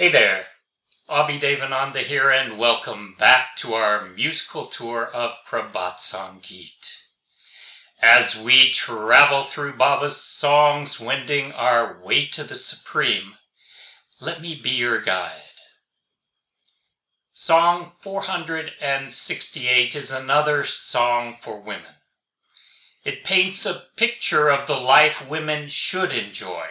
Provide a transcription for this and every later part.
Hey there, Abhidevananda here, and welcome back to our musical tour of Prabhat Sangeet. As we travel through Baba's songs, wending our way to the Supreme, let me be your guide. Song 468 is another song for women. It paints a picture of the life women should enjoy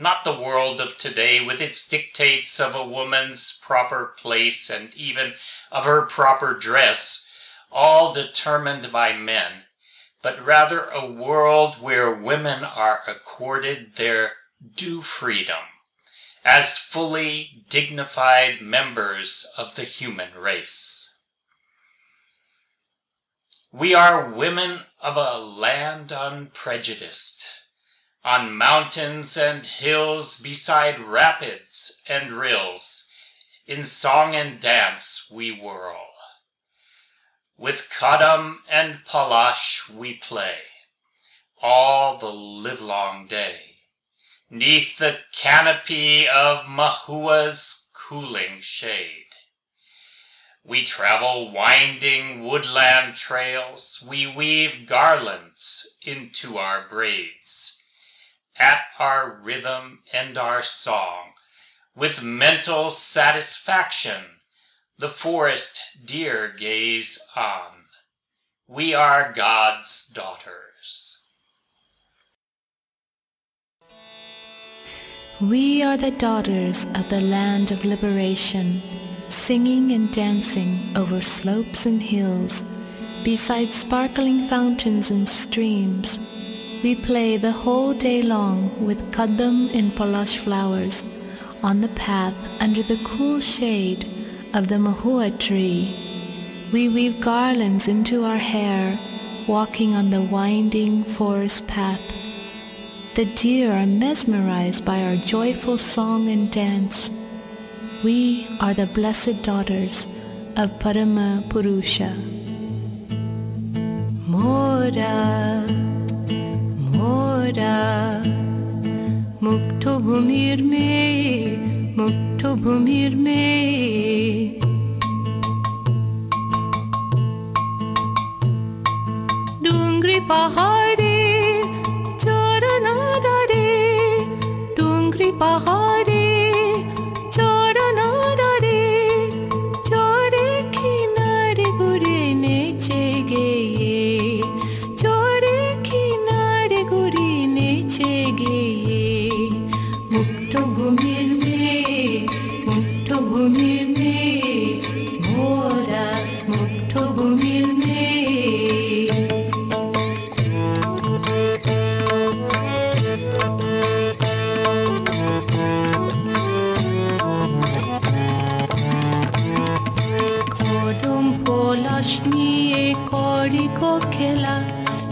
not the world of today with its dictates of a woman's proper place and even of her proper dress, all determined by men, but rather a world where women are accorded their due freedom as fully dignified members of the human race. We are women of a land unprejudiced on mountains and hills, beside rapids and rills, in song and dance we whirl. With Kadam and Palash we play, all the livelong day, neath the canopy of Mahua's cooling shade. We travel winding woodland trails, we weave garlands into our braids at our rhythm and our song. With mental satisfaction, the forest deer gaze on. We are God's daughters. We are the daughters of the land of liberation, singing and dancing over slopes and hills, beside sparkling fountains and streams we play the whole day long with kadam and palash flowers on the path under the cool shade of the mahua tree. We weave garlands into our hair, walking on the winding forest path. The deer are mesmerized by our joyful song and dance. We are the blessed daughters of Parama Purusha. Mora মোরা মুক্ত ভূমির মেয়ে মুক্ত ভূমির মেয়ে। ডুঙ্গরি পাহাড়ে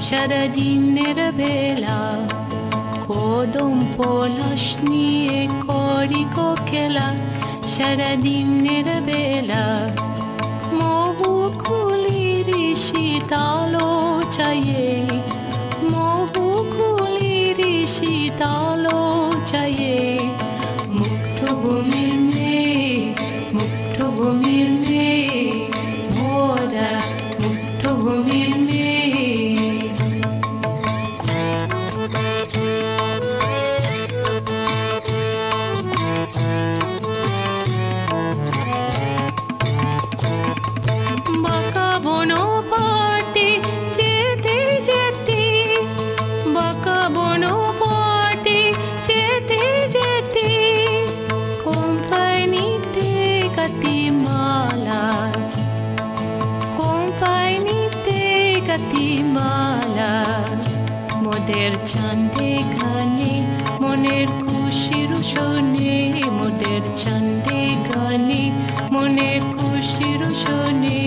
সারাদিনের বেলা, কদম পলাশ নিয়ে করি খেলা। সারাদিনের বেলা মহু খুলির শীতালো চাইয়ে মহু খুলির শীতালো চাইয়ে। মুক্ত ভূমির মেয়ে মুক্ত ভূমির মেয়ে। মোদের ছন্দে গানে, মনের খুশির শোনে মোদের ছন্দে গানে, মনের খুশির শোনে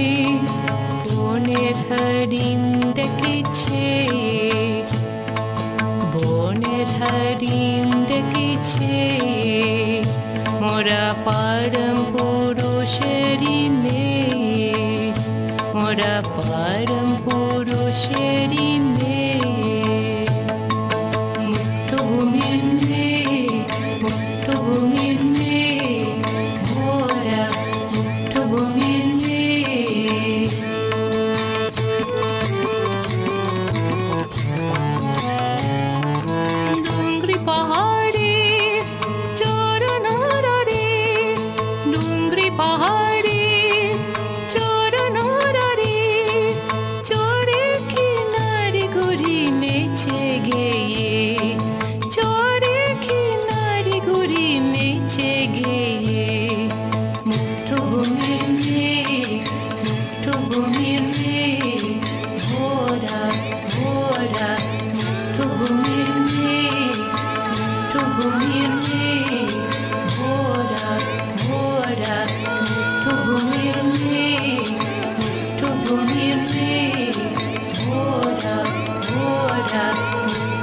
বনের হরিণ দেখেছে, বনের হরিণ দেখেছে, মোরা পারম পুরুষেরি মেয়ে, মোরা touch.